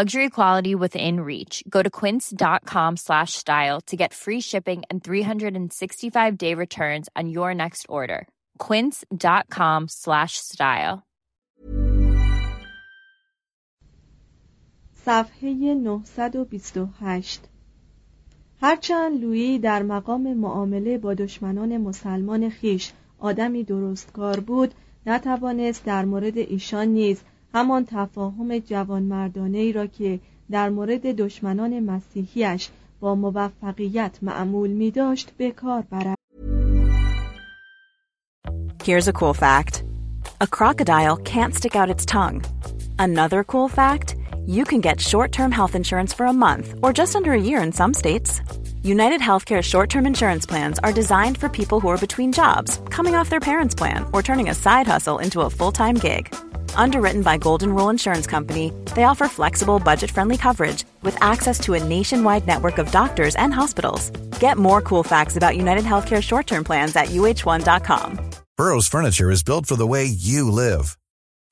Luxury quality within reach. Go to quince.com slash style to get free shipping and 365 day returns on your next order. Quince.com slash style. صفحه 928 هرچند لویی در مقام معامله با دشمنان مسلمان خیش آدمی درستکار بود نتوانست در مورد ایشان نیز همان تفاهم جوانمردانه ای را که در مورد دشمنان مسیحیش با موفقیت معمول می داشت به کار برد. Here's a cool fact. A crocodile can't stick out its tongue. Another cool fact, you can get short-term health insurance for a month or just under a year in some states. United Healthcare short-term insurance plans are designed for people who are between jobs, coming off their parents' plan, or turning a side hustle into a full-time gig. Underwritten by Golden Rule Insurance Company, they offer flexible, budget-friendly coverage with access to a nationwide network of doctors and hospitals. Get more cool facts about United Healthcare short-term plans at uh1.com. Burrow's furniture is built for the way you live.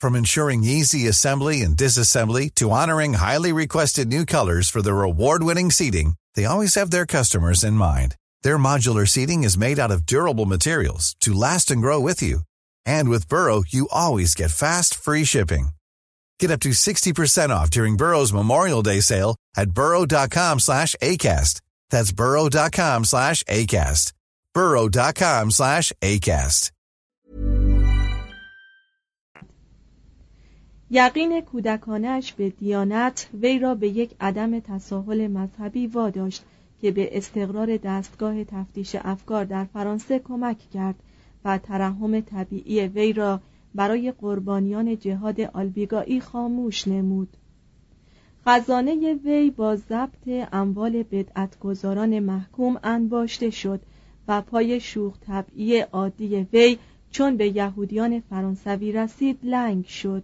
From ensuring easy assembly and disassembly to honoring highly requested new colors for their award-winning seating, they always have their customers in mind. Their modular seating is made out of durable materials to last and grow with you. And with Burrow, you always get fast, free shipping. Get up to 60% off during Burrow's Memorial Day sale at burrow.com slash ACAST. That's burrow.com slash ACAST. burrow.com slash ACAST. یقین کودکانش به دیانت وی را به یک عدم تساهل مذهبی واداشت که به استقرار دستگاه تفتیش افکار در فرانسه کمک کرد و ترحم طبیعی وی را برای قربانیان جهاد آلبیگایی خاموش نمود. خزانه وی با ضبط اموال بدعتگذاران محکوم انباشته شد و پای شوخ طبعی عادی وی چون به یهودیان فرانسوی رسید لنگ شد.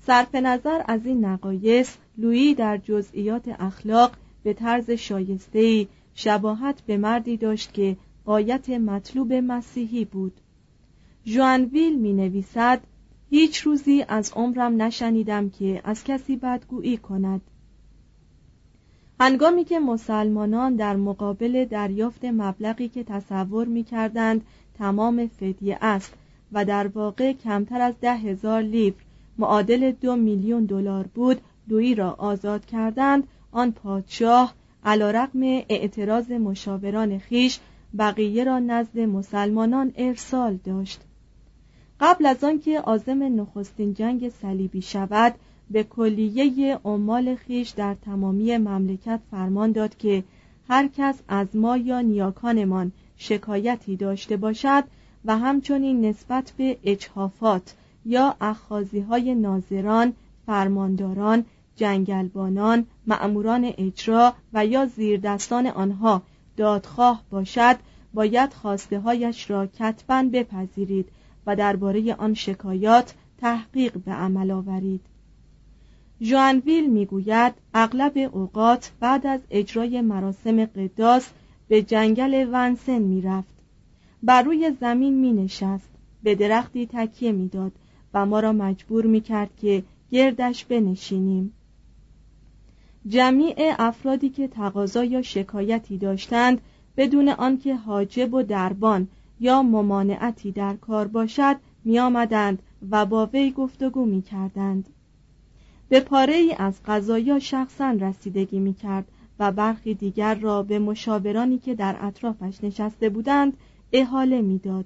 صرف نظر از این نقایص لویی در جزئیات اخلاق به طرز شایسته‌ای شباهت به مردی داشت که قایت مطلوب مسیحی بود. ژوانویل می نویسد هیچ روزی از عمرم نشنیدم که از کسی بدگویی کند. هنگامی که مسلمانان در مقابل دریافت مبلغی که تصور می کردند تمام فدیه است و در واقع کمتر از ده هزار لیبر معادل دو میلیون دلار بود دویی را آزاد کردند. آن پادشاه علیرغم اعتراض مشاوران خیش بقیه را نزد مسلمانان ارسال داشت. قبل از آنکه عازم نخستین جنگ صلیبی شود به کلیه عمال خیش در تمامی مملکت فرمان داد که هر کس از ما یا نیاکانمان شکایتی داشته باشد و همچنین نسبت به اجحافات یا اخازی های ناظران، فرمانداران، جنگلبانان، مأموران اجرا و یا زیردستان آنها دادخواه باشد باید خواسته هایش را کتبا بپذیرید و درباره آن شکایات تحقیق به عمل آورید. ژوانویل می‌گوید اغلب اوقات بعد از اجرای مراسم قداس به جنگل ونسن می رفت بر روی زمین می نشست به درختی تکیه می‌داد و ما را مجبور می کرد که گردش بنشینیم. جمیع افرادی که تقاضا یا شکایتی داشتند بدون آنکه حاجب و دربان یا ممانعتی در کار باشد می آمدند و با وی گفتگو می کردند. به پاره ای از غذایا شخصا رسیدگی می کرد و برخی دیگر را به مشاورانی که در اطرافش نشسته بودند احاله می‌داد.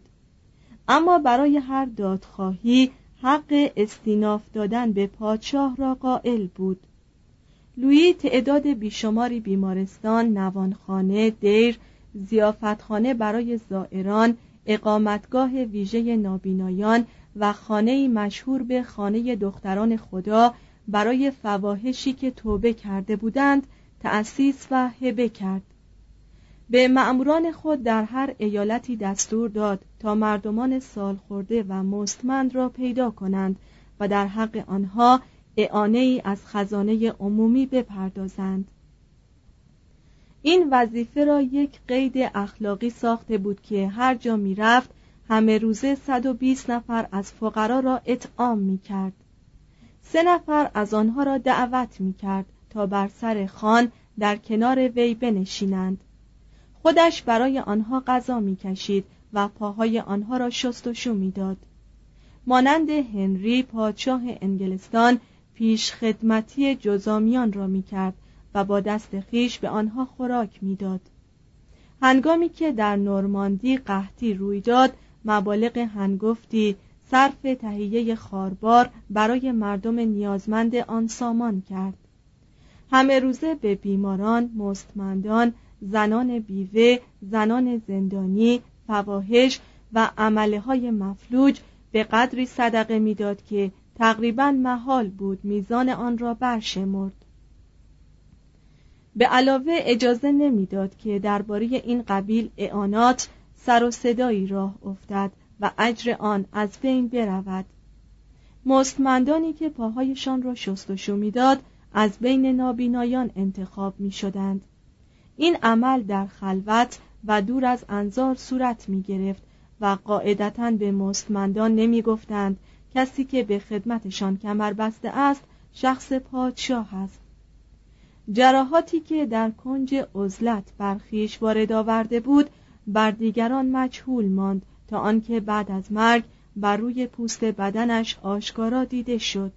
اما برای هر دادخواهی حق استیناف دادن به پادشاه را قائل بود لویی تعداد بیشماری بیمارستان، نوانخانه، دیر، زیافتخانه برای زائران، اقامتگاه ویژه نابینایان و خانه مشهور به خانه دختران خدا برای فواهشی که توبه کرده بودند تأسیس و هبه کرد. به معموران خود در هر ایالتی دستور داد تا مردمان سالخورده و مستمند را پیدا کنند و در حق آنها اعانه ای از خزانه عمومی بپردازند. این وظیفه را یک قید اخلاقی ساخته بود که هر جا می رفت همه روزه 120 نفر از فقرا را اطعام می کرد سه نفر از آنها را دعوت می کرد تا بر سر خان در کنار وی بنشینند. خودش برای آنها غذا می کشید و پاهای آنها را شست و شو می‌داد. مانند هنری پادشاه انگلستان پیش خدمتی جزامیان را می کرد و با دست خیش به آنها خوراک می‌داد. هنگامی که در نورماندی قحطی روی داد مبالغ هنگفتی صرف تهیه خاربار برای مردم نیازمند آن سامان کرد همه روزه به بیماران مستمندان زنان بیوه زنان زندانی فواهش و عمله های مفلوج به قدری صدقه می‌داد که تقریبا محال بود میزان آن را برشمرد. به علاوه اجازه نمی‌داد که درباره این قبیل اعانات سر و صدایی راه افتد و اجر آن از بین برود. مستمندانی که پاهایشان را شستشو می‌داد از بین نابینایان انتخاب می شدند این عمل در خلوت و دور از انظار صورت می گرفت و قاعدتا به مستمندان نمی گفتند کسی که به خدمتشان کمر بسته است شخص پادشاه است. جراحاتی که در کنج عزلت برخیش وارد آورده بود بر دیگران مجهول ماند تا آنکه بعد از مرگ بر روی پوست بدنش آشکارا دیده شد.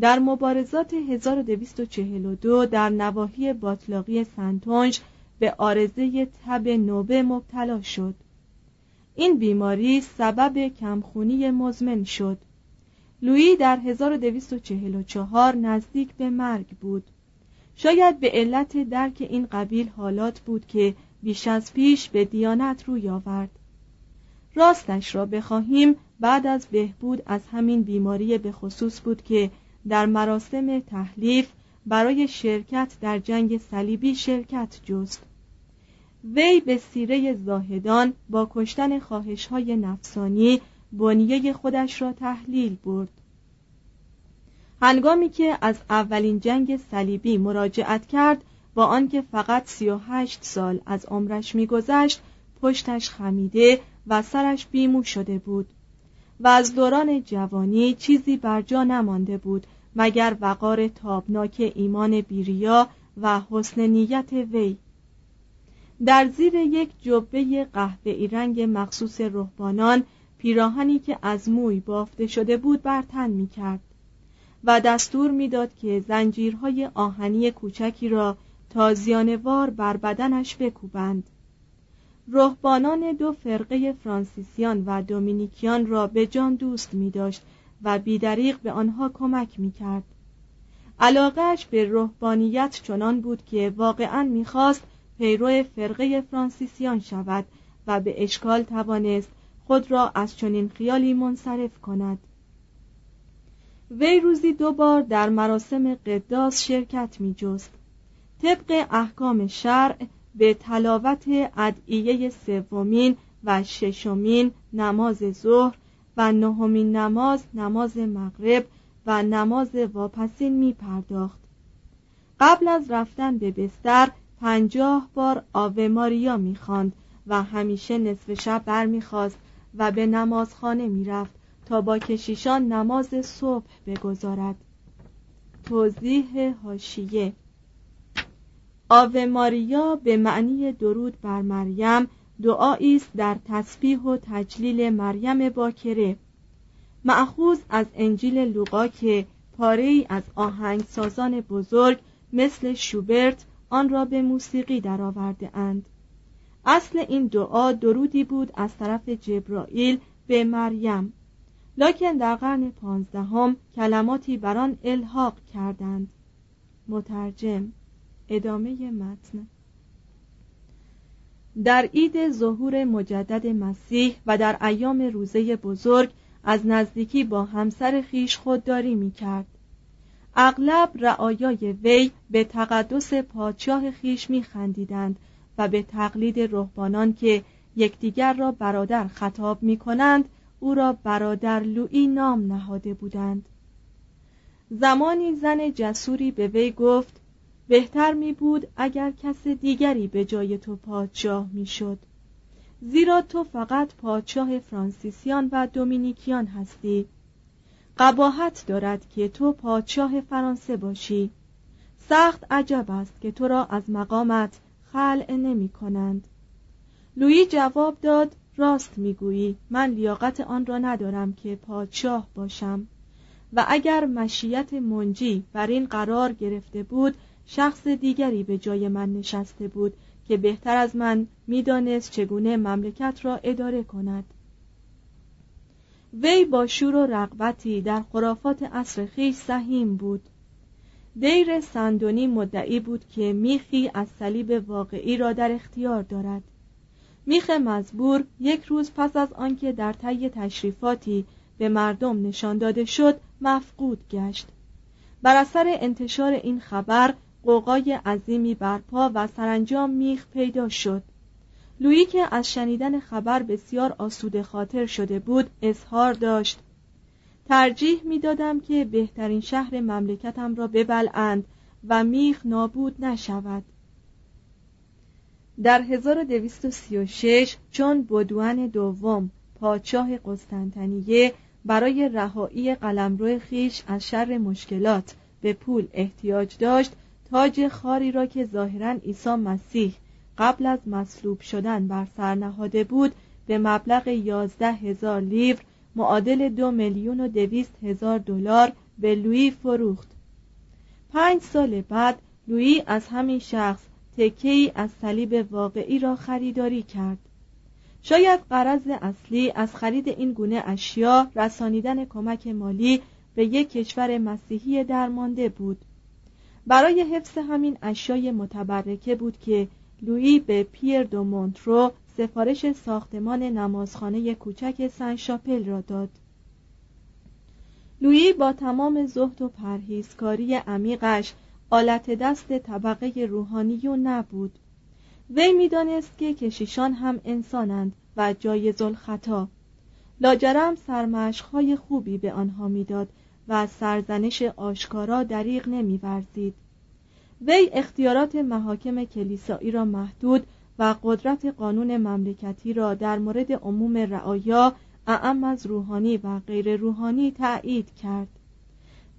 در مبارزات 1242 در نواحی باطلاقی سنتونج به آرزه تب نوبه مبتلا شد. این بیماری سبب کمخونی مزمن شد. لویی در 1244 نزدیک به مرگ بود. شاید به علت درک این قبیل حالات بود که بیش از پیش به دیانت روی آورد. راستش را بخواهیم بعد از بهبود از همین بیماری به خصوص بود که در مراسم تحلیف برای شرکت در جنگ صلیبی شرکت جست. وی به سیره زاهدان با کشتن خواهش های نفسانی بنیه خودش را تحلیل برد. هنگامی که از اولین جنگ صلیبی مراجعت کرد با آنکه فقط سی و هشت سال از عمرش میگذشت پشتش خمیده و سرش بیمو شده بود و از دوران جوانی چیزی بر جا نمانده بود مگر وقار تابناک ایمان بیریا و حسن نیت وی. در زیر یک جبه قهوه‌ای رنگ مخصوص رهبانان پیراهنی که از موی بافته شده بود بر تن می کرد و دستور می‌داد که زنجیرهای آهنی کوچکی را تازیانوار بر بدنش بکوبند. رهبانان دو فرقه فرانسیسیان و دومینیکیان را به جان دوست می داشت و بیدریق به آنها کمک می کرد علاقهش به روحانیت چنان بود که واقعا می‌خواست پیرو فرقه فرانسیسیان شود و به اشکال توانست خود را از چنین خیالی منصرف کند. وی روزی دو بار در مراسم قداس شرکت می جست طبق احکام شرع به تلاوت ادعیه سومین و ششمین نماز ظهر و نهمین نماز نماز مغرب و نماز واپسین می پرداخت قبل از رفتن به بستر پنجاه بار آوه ماریا می‌خواند و همیشه نصف شب برمیخواست و به نمازخانه می‌رفت تا با کشیشان نماز صبح بگذارد. توضیح هاشیه آوه ماریا به معنی درود بر مریم دعایی است در تسبیح و تجلیل مریم باکره. معخوز از انجیل لوقا که پاره از آهنگسازان بزرگ مثل شوبرت آن را به موسیقی درآورده اند. اصل این دعا درودی بود از طرف جبرائیل به مریم. لکن در قرن پانزدهم کلماتی بر آن الحاق کردند. مترجم ادامه متن. در عید ظهور مجدد مسیح و در ایام روزه بزرگ از نزدیکی با همسر خیش خودداری می کرد اغلب رعایای وی به تقدس پادشاه خیش می خندیدند و به تقلید رهبانان که یکدیگر را برادر خطاب می کنند او را برادر لوئی نام نهاده بودند. زمانی زن جسوری به وی گفت بهتر می بود اگر کس دیگری به جای تو پادشاه می شد زیرا تو فقط پادشاه فرانسیسیان و دومینیکیان هستی. قباحت دارد که تو پادشاه فرانسه باشی. سخت عجب است که تو را از مقامت خلع نمی کنند. لویی جواب داد راست می‌گویی من لیاقت آن را ندارم که پادشاه باشم. و اگر مشیت منجی بر این قرار گرفته بود شخص دیگری به جای من نشسته بود که بهتر از من می‌دانست چگونه مملکت را اداره کند. وی با شور و رغبتی در خرافات عصر خویش سهیم بود. دیر سندونی مدعی بود که میخی از صلیب واقعی را در اختیار دارد. میخ مزبور یک روز پس از آنکه در طی تشریفاتی به مردم نشان داده شد مفقود گشت. بر اثر انتشار این خبر قوقای عظیمی برپا و سرانجام میخ پیدا شد. لویی که از شنیدن خبر بسیار آسوده خاطر شده بود اظهار داشت. ترجیح می‌دادم که بهترین شهر مملکتم را ببلند و میخ نابود نشود. در 1236 چون بدوان دوم پادشاه قسطنطنیه برای رهایی قلمرو خیش از شر مشکلات به پول احتیاج داشت تاج خاری را که ظاهرا عیسی مسیح قبل از مصلوب شدن بر سر نهاده بود به مبلغ یازده هزار لیور معادل دو میلیون و دویست هزار دلار به لویی فروخت. پنج سال بعد لویی از همین شخص تکه از صلیب واقعی را خریداری کرد. شاید قرض اصلی از خرید این گونه اشیا رسانیدن کمک مالی به یک کشور مسیحی درمانده بود. برای حفظ همین اشیای متبرکه بود که لویی به پیر دو مونترو سفارش ساختمان نمازخانه کوچک سن شاپل را داد. لویی با تمام زهد و پرهیزکاری عمیقش آلت دست طبقه روحانی و نبود وی می‌دانست که کشیشان هم انسانند و جایز الخطا لاجرم سرمشقهای خوبی به آنها می‌داد و سرزنش آشکارا دریغ نمیورزید. وی اختیارات محاکم کلیسایی را محدود و قدرت قانون مملکتی را در مورد عموم رعایا اعم از روحانی و غیر روحانی تأیید کرد.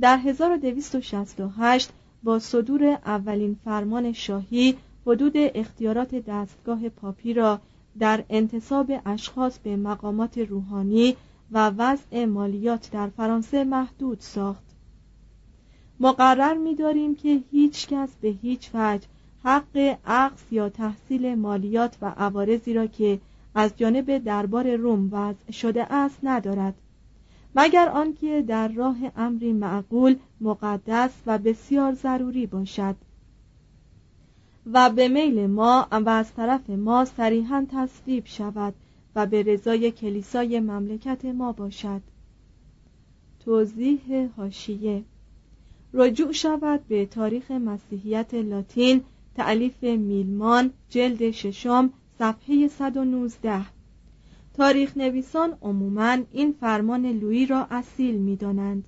در 1268 با صدور اولین فرمان شاهی حدود اختیارات دستگاه پاپی را در انتصاب اشخاص به مقامات روحانی و وضع مالیات در فرانسه محدود ساخت. مقرر می‌داریم که هیچ کس به هیچ وجه حق عقص یا تحصیل مالیات و عوارضی را که از جانب دربار روم وضع شده است ندارد. مگر آنکه در راه امری معقول مقدس و بسیار ضروری باشد. و به میل ما و از طرف ما صریحا تصویب شود و به رضای کلیسای مملکت ما باشد. توضیح هاشیه رجوع شود به تاریخ مسیحیت لاتین تعلیف میلمان جلد ششم صفحه 119 تاریخ نویسان عموماً این فرمان لویی را اصیل می دانند.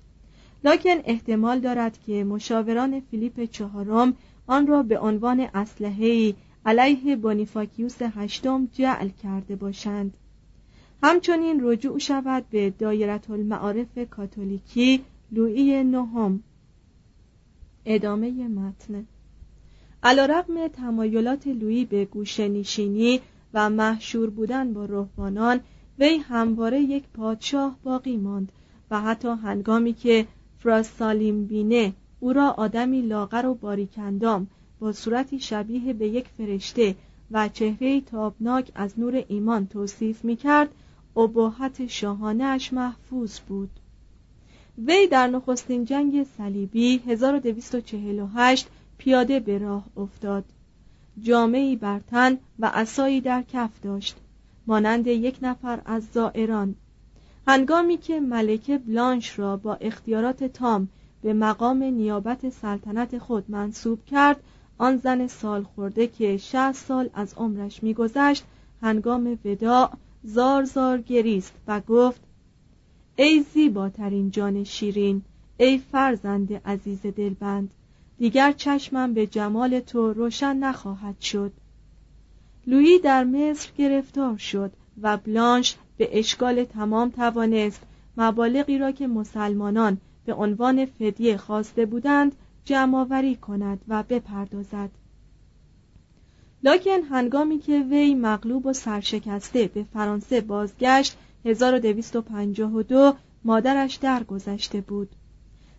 لکن احتمال دارد که مشاوران فیلیپ چهارم آن را به عنوان اسلحه‌ای علیه بونیفاکیوس هشتم جعل کرده باشند. همچنین رجوع شود به دایره المعارف کاتولیکی لویی نهم. ادامه متن. علیرغم تمایلات لویی به گوشنشینی و محشور بودن با روحانان وی همواره یک پادشاه باقی ماند و حتی هنگامی که فراسالیم بینه او را آدمی لاغر و باریکندام با صورتی شبیه به یک فرشته و چهره تابناک از نور ایمان توصیف می کرد ابهت شاهانهاش محفوظ بود. وی در نخستین جنگ صلیبی 1248 پیاده به راه افتاد. جامعی بر تن و عصایی در کف داشت مانند یک نفر از زائران. هنگامی که ملکه بلانش را با اختیارات تام به مقام نیابت سلطنت خود منصوب کرد آن زن سال خورده که شهست سال از عمرش میگذشت هنگام وداع زار زار گریست و گفت ای زیباترین جان شیرین ای فرزند عزیز دلبند دیگر چشمم به جمال تو روشن نخواهد شد. لویی در مصر گرفتار شد و بلانش به اشکال تمام توانست مبالغی را که مسلمانان به عنوان فدیه خواسته بودند جمعآوری کند و بپردازد. لکن هنگامی که وی مغلوب و سرشکسته به فرانسه بازگشت 1252 مادرش درگذشته بود.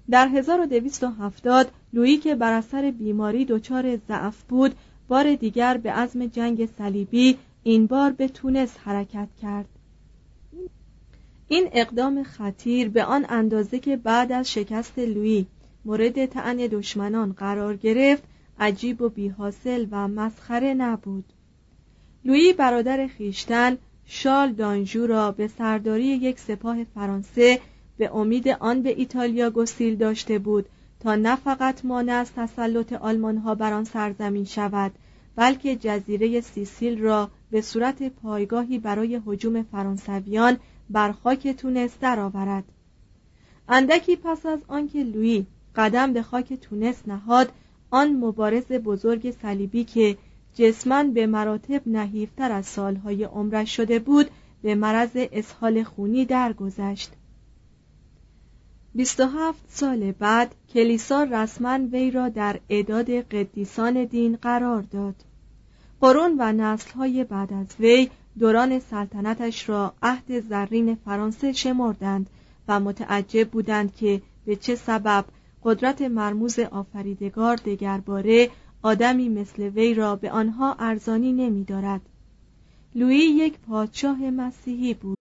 در 1270 لویی که بر اثر بیماری دچار ضعف بود بار دیگر به عزم جنگ صلیبی این بار به تونس حرکت کرد. این اقدام خطیر به آن اندازه که بعد از شکست لویی مورد تعن دشمنان قرار گرفت عجیب و بیحاصل و مسخره نبود. لویی برادر خیشتن شال دانجو را به سرداری یک سپاه فرانسه به امید آن به ایتالیا گسیل داشته بود تا نه فقط مانع از تسلط آلمان ها بر آن سرزمین شود بلکه جزیره سیسیل را به صورت پایگاهی برای هجوم فرانسویان بر خاک تونس درآورد. اندکی پس از آنکه لویی قدم به خاک تونس نهاد آن مبارز بزرگ صلیبی که جسمن به مراتب نحیفتر از سالهای عمرش شده بود به مرض اسهال خونی درگذشت. 27 سال بعد کلیسا رسما وی را در اعداد قدیسان دین قرار داد. قرون و نسلهای بعد از وی دوران سلطنتش را عهد زرین فرانسه شمردند و متعجب بودند که به چه سبب قدرت مرموز آفریدگار دگرباره آدمی مثل وی را به آنها ارزانی نمی دارد. یک پادشاه مسیحی بود.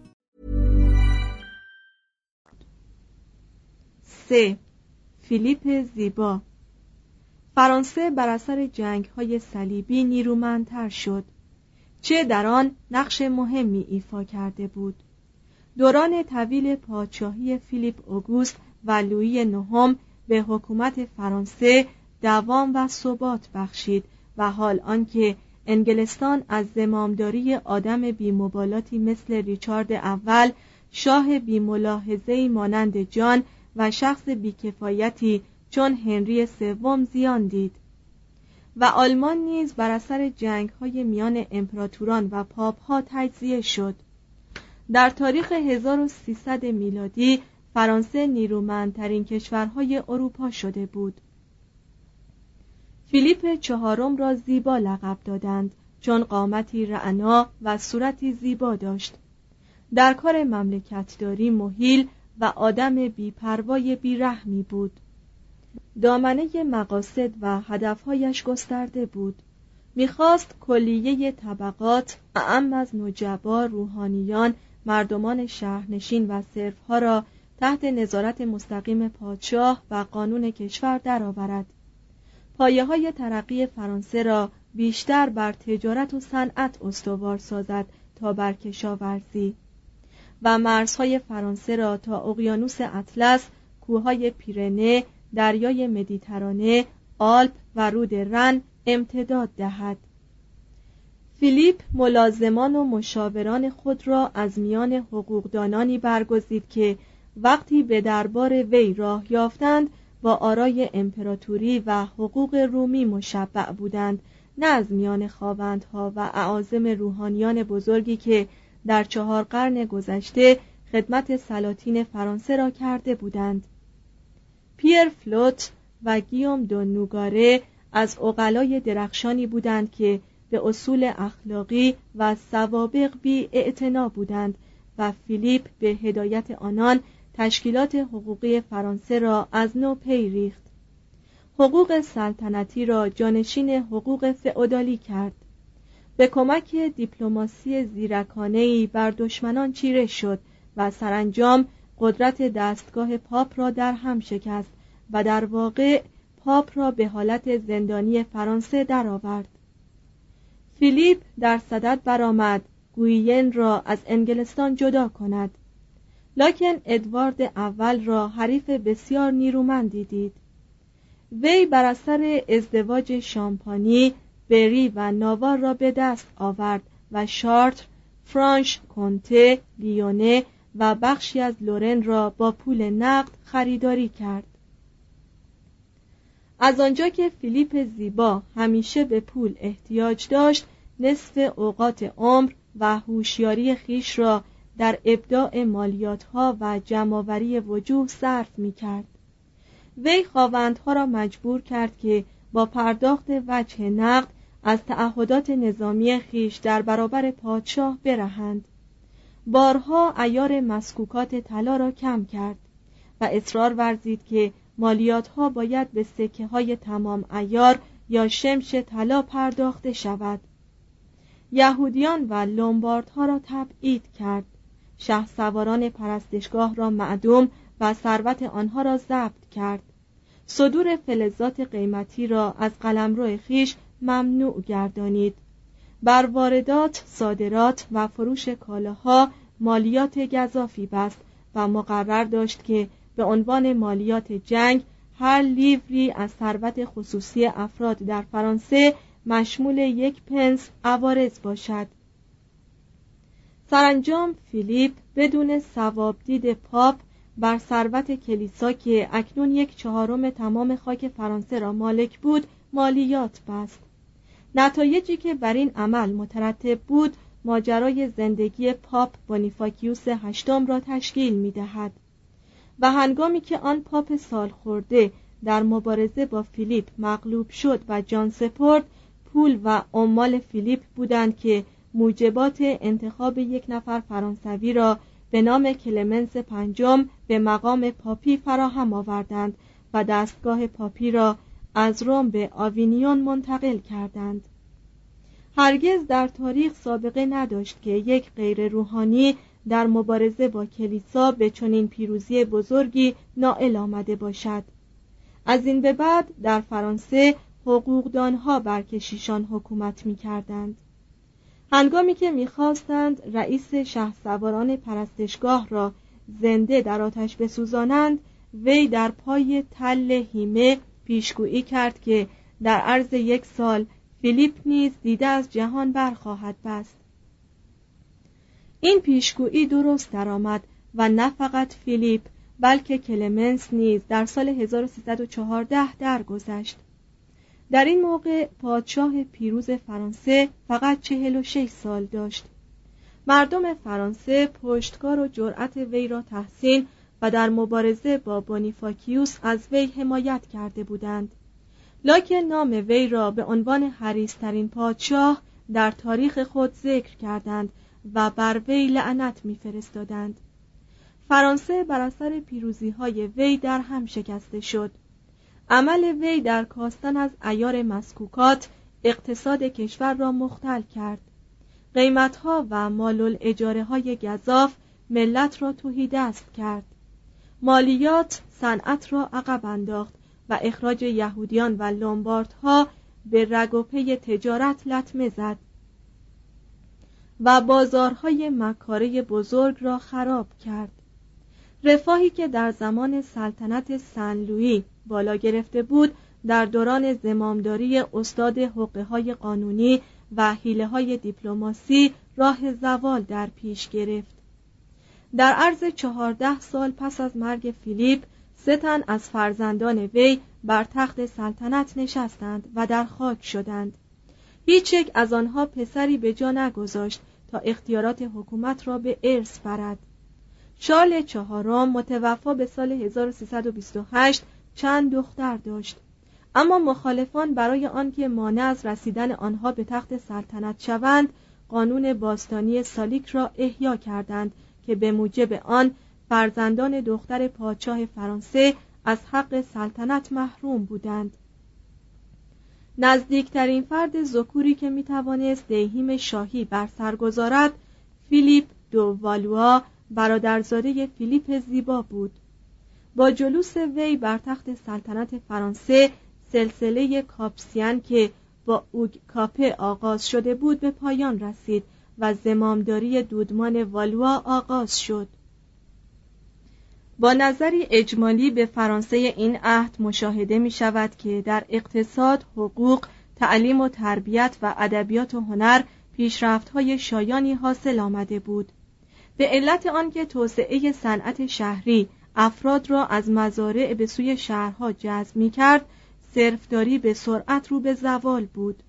3. فیلیپ زیبا فرانسه بر اثر جنگ های صلیبی نیرومندتر شد چه در آن نقش مهمی ایفا کرده بود دوران طویل پادشاهی فیلیپ اوگوست و لویی نهم به حکومت فرانسه دوام و ثبات بخشید و حال آنکه انگلستان از زمامداری آدم بیمبالاتی مثل ریچارد اول شاه بیملاحظه‌ای مانند جان و شخص بیکفایتی چون هنری سوم زیان دید. و آلمان نیز بر اثر جنگ های میان امپراتوران و پاپ ها تجزیه شد. در تاریخ 1300 میلادی فرانسه نیرومندترین کشورهای اروپا شده بود. فیلیپ چهارم را زیبا لقب دادند چون قامتی رعنا و صورتی زیبا داشت. در کار مملکتداری محیل و آدم بیپروای بیرحمی بود. دامنه مقاصد و هدفهایش گسترده بود. می‌خواست کلیه طبقات اعم از نجبا روحانیان مردمان شهرنشین و صرفها را تحت نظارت مستقیم پادشاه و قانون کشور درآورد. پایه های ترقی فرانسه را بیشتر بر تجارت و صنعت استوار سازد تا بر کشاورزی. و مرزهای فرانسه را تا اقیانوس اطلس کوههای پیرنه دریای مدیترانه آلپ و رود رن امتداد دهد. فیلیپ ملازمان و مشاوران خود را از میان حقوقدانانی برگزید که وقتی به دربار وی راه یافتند با آرای امپراتوری و حقوق رومی مشبع بودند نه از میان خواوندها و اعاظم روحانیان بزرگی که در چهار قرن گذشته خدمت سلاطین فرانسه را کرده بودند. پیر فلوت و گیوم دو نوگاره از اقلای درخشانی بودند که به اصول اخلاقی و سوابق بی بودند و فیلیپ به هدایت آنان تشکیلات حقوقی فرانسه را از نو پی ریخت. حقوق سلطنتی را جانشین حقوق فئودالی کرد. به کمک دیپلماسی زیرکانه‌ای بر دشمنان چیره شد و سرانجام قدرت دستگاه پاپ را در هم شکست و در واقع پاپ را به حالت زندانی فرانسه درآورد. فیلیپ در صدد برآمد گویین را از انگلستان جدا کند لکن ادوارد اول را حریف بسیار نیرومندی دید وی بر اثر ازدواج شامپانی بری و ناوار را به دست آورد و شارتر فرانش کنته لیونه و بخشی از لورن را با پول نقد خریداری کرد. از آنجا که فیلیپ زیبا همیشه به پول احتیاج داشت نصف اوقات عمر و هوشیاری خیش را در ابداع مالیات ها و جمعآوری وجوه صرف می کرد وی خواوندها را مجبور کرد که با پرداخت وجه نقد از تعهدات نظامی خیش در برابر پادشاه برهند. بارها ایار مسکوکات طلا را کم کرد و اصرار ورزید که مالیات ها باید به سکه های تمام ایار یا شمش طلا پرداخته شود. یهودیان و لومباردها را تبعید کرد. شه سواران پرستشگاه را معدوم و ثروت آنها را ضبط کرد. صدور فلزات قیمتی را از قلمرو خیش ممنوع گردانید. بر واردات صادرات و فروش کالاها مالیات گذافی بست و مقرر داشت که به عنوان مالیات جنگ هر لیوری از ثروت خصوصی افراد در فرانسه مشمول یک پنس عوارض باشد. سرانجام فیلیپ بدون صوابدید پاپ بر ثروت کلیسا که اکنون یک چهارم تمام خاک فرانسه را مالک بود مالیات بست. نتایجی که بر این عمل مترتب بود ماجرای زندگی پاپ بونیفاکیوس هشتم را تشکیل می دهد و هنگامی که آن پاپ سال خورده در مبارزه با فیلیپ مغلوب شد و جان سپرد پول و عمال فیلیپ بودند که موجبات انتخاب یک نفر فرانسوی را به نام کلمنس پنجم به مقام پاپی فراهم آوردند و دستگاه پاپی را از روم به آوینیون منتقل کردند. هرگز در تاریخ سابقه نداشت که یک غیر روحانی در مبارزه با کلیسا به چنین پیروزی بزرگی نائل آمده باشد. از این به بعد در فرانسه حقوقدانها بر کشیشان حکومت می کردند هنگامی که می‌خواستند رئیس سواران پرستشگاه را زنده در آتش بسوزانند وی در پای تل هیمه پیشگویی کرد که در عرض یک سال فیلیپ نیز دیده از جهان برخواهد بست. این پیشگویی درست درآمد و نه فقط فیلیپ بلکه کلمنس نیز در سال 1314 درگذشت. در این موقع پادشاه پیروز فرانسه فقط 46 سال داشت. مردم فرانسه پشتکار و جرأت وی را تحسین و در مبارزه با بونیفاکیوس از وی حمایت کرده بودند. لاکن نام وی را به عنوان حریسترین پادشاه در تاریخ خود ذکر کردند و بر وی لعنت میفرستادند. فرانسه بر اثر پیروزی های وی در هم شکسته شد. عمل وی در کاستن از ایار مسکوکات اقتصاد کشور را مختل کرد. قیمتها و مالل اجاره های گذاف ملت را توهی دست کرد. مالیات صنعت را عقب انداخت و اخراج یهودیان و لومباردها به رگ و پی تجارت لطمه زد و بازارهای مکاره بزرگ را خراب کرد. رفاهی که در زمان سلطنت سن لویی بالا گرفته بود در دوران زمامداری استاد حقه های قانونی و حیله های دیپلماسی راه زوال در پیش گرفت. در عرض چهارده سال پس از مرگ فیلیپ سه تن از فرزندان وی بر تخت سلطنت نشستند و در خاک شدند. هیچ یک از آنها پسری به جا نگذاشت تا اختیارات حکومت را به ارث برد. شارل چهارم متوفا به سال 1328 چند دختر داشت. اما مخالفان برای آنکه مانع از رسیدن آنها به تخت سلطنت شوند قانون باستانی سالیک را احیا کردند که به موجب آن فرزندان دختر پادشاه فرانسه از حق سلطنت محروم بودند. نزدیکترین فرد زکوری که می‌توانست دیهیم شاهی بر سر گذارد فیلیپ دو والوا برادرزاده فیلیپ زیبا بود. با جلوس وی بر تخت سلطنت فرانسه سلسله کاپسیان که با اوگ کاپه آغاز شده بود به پایان رسید. و زمامداری دودمان والوا آغاز شد. با نظری اجمالی به فرانسه این عهد مشاهده می شود که در اقتصاد، حقوق، تعلیم و تربیت و ادبیات و هنر پیشرفت های شایانی حاصل آمده بود. به علت آنکه توسعه صنعت شهری افراد را از مزارع به سوی شهرها جذب می کرد صرفداری به سرعت رو به زوال بود.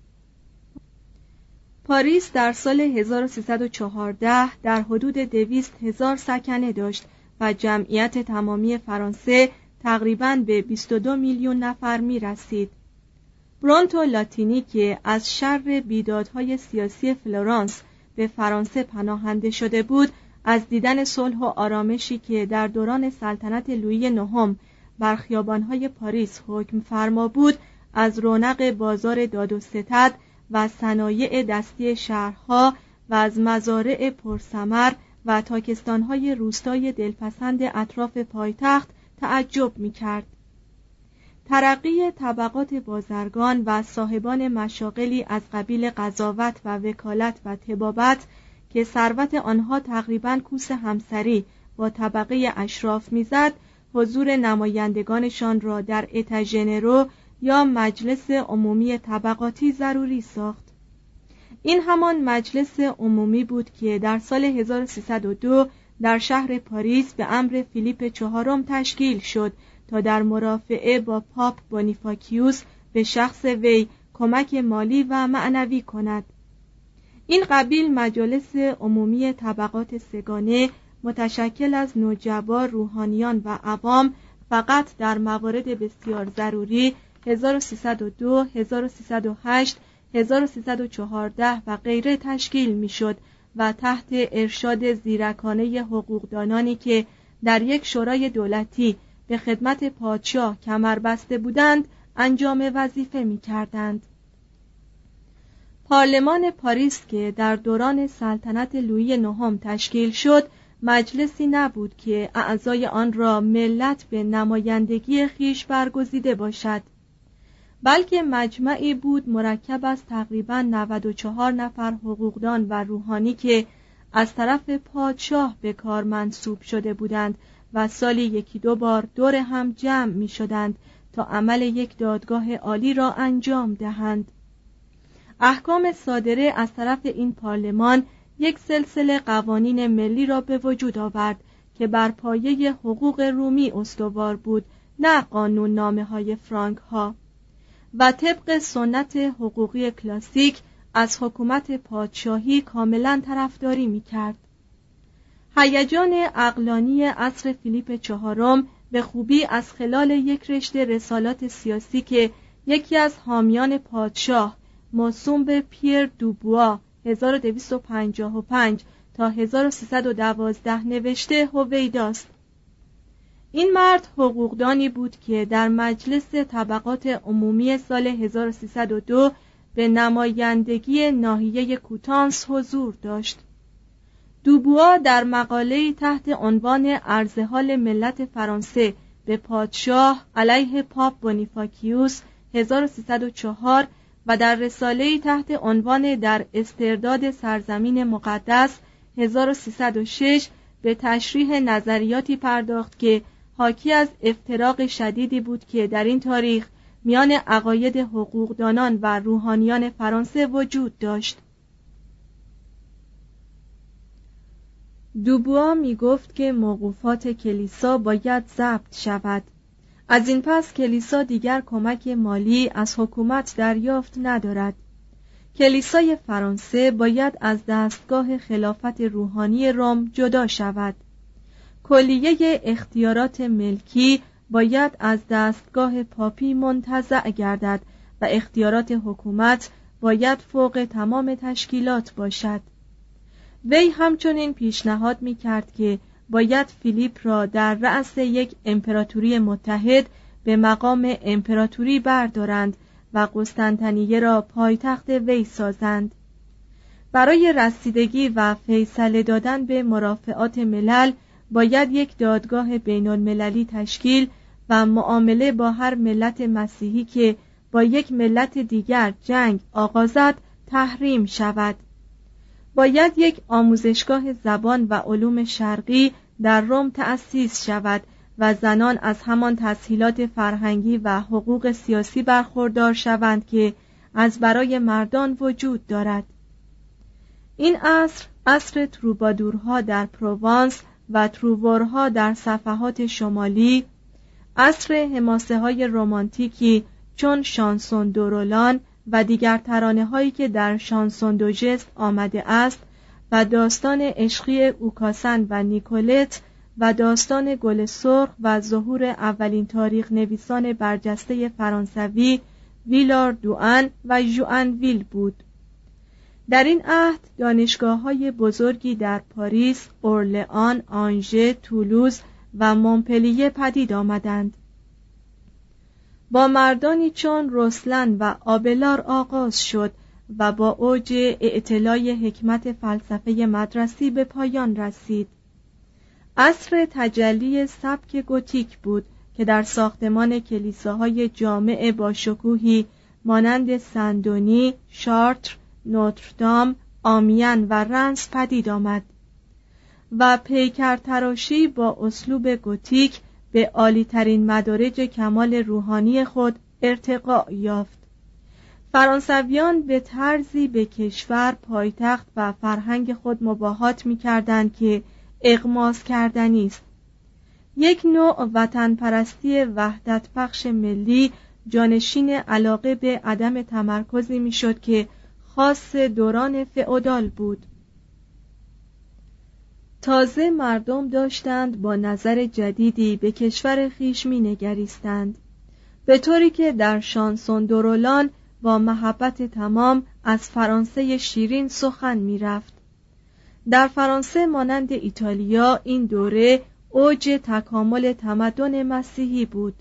پاریس در سال 1314 در حدود دویست هزار سکنه داشت و جمعیت تمامی فرانسه تقریبا به 22 میلیون نفر می رسید. برونتو لاتینی که از شر بیدادهای سیاسی فلورانس به فرانسه پناهنده شده بود از دیدن صلح و آرامشی که در دوران سلطنت لویی نهم بر خیابانهای پاریس حکم فرما بود از رونق بازار داد و ستد و صنایع دستی شهرها و از مزارع پرسمر و تاکستانهای روستای دلپسند اطراف پایتخت تعجب می کرد. ترقی طبقات بازرگان و صاحبان مشاقلی از قبیل قضاوت و وکالت و تبابت که ثروت آنها تقریبا کوس همسری با طبقه اشراف می‌زد حضور نمایندگانشان را در اتژنرو یا مجلس عمومی طبقاتی ضروری ساخت. این همان مجلس عمومی بود که در سال 1302 در شهر پاریس به امر فیلیپ چهارم تشکیل شد تا در مرافعه با پاپ بونیفاکیوس به شخص وی کمک مالی و معنوی کند. این قبیل مجالس عمومی طبقات سگانه متشکل از نوجبا روحانیان و عوام فقط در موارد بسیار ضروری 1302 1308 1314 و غیره تشکیل می‌شد و تحت ارشاد زیرکانه حقوقدانانی که در یک شورای دولتی به خدمت پادشاه کمر بسته بودند انجام وظیفه می کردند. پارلمان پاریس که در دوران سلطنت لویی نهم تشکیل شد مجلسی نبود که اعضای آن را ملت به نمایندگی خیش برگزیده باشد بلکه مجمعی بود مرکب از تقریبا 94 نفر حقوقدان و روحانی که از طرف پادشاه به کار منصوب شده بودند و سالی یکی دو بار دور هم جمع می شدند تا عمل یک دادگاه عالی را انجام دهند. احکام صادره از طرف این پارلمان یک سلسله قوانین ملی را به وجود آورد که بر پایه حقوق رومی استوار بود نه قانون نامه های فرانک ها و طبق سنت حقوقی کلاسیک از حکومت پادشاهی کاملا طرفداری می کرد. هیجان اقلانی عصر فیلیپ چهارم به خوبی از خلال یک رشته رسالات سیاسی که یکی از حامیان پادشاه موسوم به پیر دوبوا 1255 تا 1312 نوشته هویداست این مرد حقوقدانی بود که در مجلس طبقات عمومی سال 1302 به نمایندگی ناحیه کوتانس حضور داشت. دوبوا در مقاله تحت عنوان عرض حال ملت فرانسه به پادشاه علیه پاپ بونیفاکیوس 1304 و در رساله تحت عنوان در استرداد سرزمین مقدس 1306 به تشریح نظریاتی پرداخت که حاکی از افتراق شدیدی بود که در این تاریخ میان عقاید حقوقدانان و روحانیان فرانسه وجود داشت. دوبوا می گفت که موقوفات کلیسا باید ضبط شود. از این پس کلیسا دیگر کمک مالی از حکومت دریافت ندارد. کلیسای فرانسه باید از دستگاه خلافت روحانی روم جدا شود. کلیه اختیارات ملکی باید از دستگاه پاپی منتزع گردد و اختیارات حکومت باید فوق تمام تشکیلات باشد. وی همچنین پیشنهاد می کرد که باید فیلیپ را در رأس یک امپراتوری متحد به مقام امپراتوری بردارند و قسطنطنیه را پایتخت وی سازند. برای رسیدگی و فیصله دادن به مرافعات ملل باید یک دادگاه بین المللی تشکیل و معامله با هر ملت مسیحی که با یک ملت دیگر جنگ آغازد تحریم شود. باید یک آموزشگاه زبان و علوم شرقی در روم تأسیس شود و زنان از همان تسهیلات فرهنگی و حقوق سیاسی برخوردار شوند که از برای مردان وجود دارد. این عصر عصر تروبادورها در پروانس و تروورها در صفحات شمالی عصر حماسه های رومانتیکی چون شانسون دورولان و دیگر ترانه هایی که در شانسون دو جست آمده است و داستان عشقی اوکاسن و نیکولت و داستان گل سرخ و ظهور اولین تاریخ نویسان برجسته فرانسوی ویلار دوان و جوان ویل بود. در این عهد دانشگاه های بزرگی در پاریس، اورلئان، آنژه، تولوز و مونپلیه پدید آمدند. با مردانی چون رسلن و آبلار آغاز شد و با اوج اعتلای حکمت فلسفه مدرسی به پایان رسید. عصر تجلی سبک گوتیک بود که در ساختمان کلیساهای جامع با شکوهی مانند سندونی، شارتر، نوتردام، آمیان و رنس پدید آمد و پیکر تراشی با اسلوب گوتیک به عالیترین مدارج کمال روحانی خود ارتقا یافت. فرانسویان به طرزی به کشور پایتخت و فرهنگ خود مباهات می کردند که اغماس کردنی است. یک نوع وطن پرستی وحدت پخش ملی جانشین علاقه به عدم تمرکزی می‌شد که خاص دوران فئودال بود. تازه مردم داشتند با نظر جدیدی به کشور خیش می نگریستند به طوری که در شانسون دورولان با محبت تمام از فرانسه شیرین سخن می رفت. در فرانسه مانند ایتالیا این دوره اوج تکامل تمدن مسیحی بود.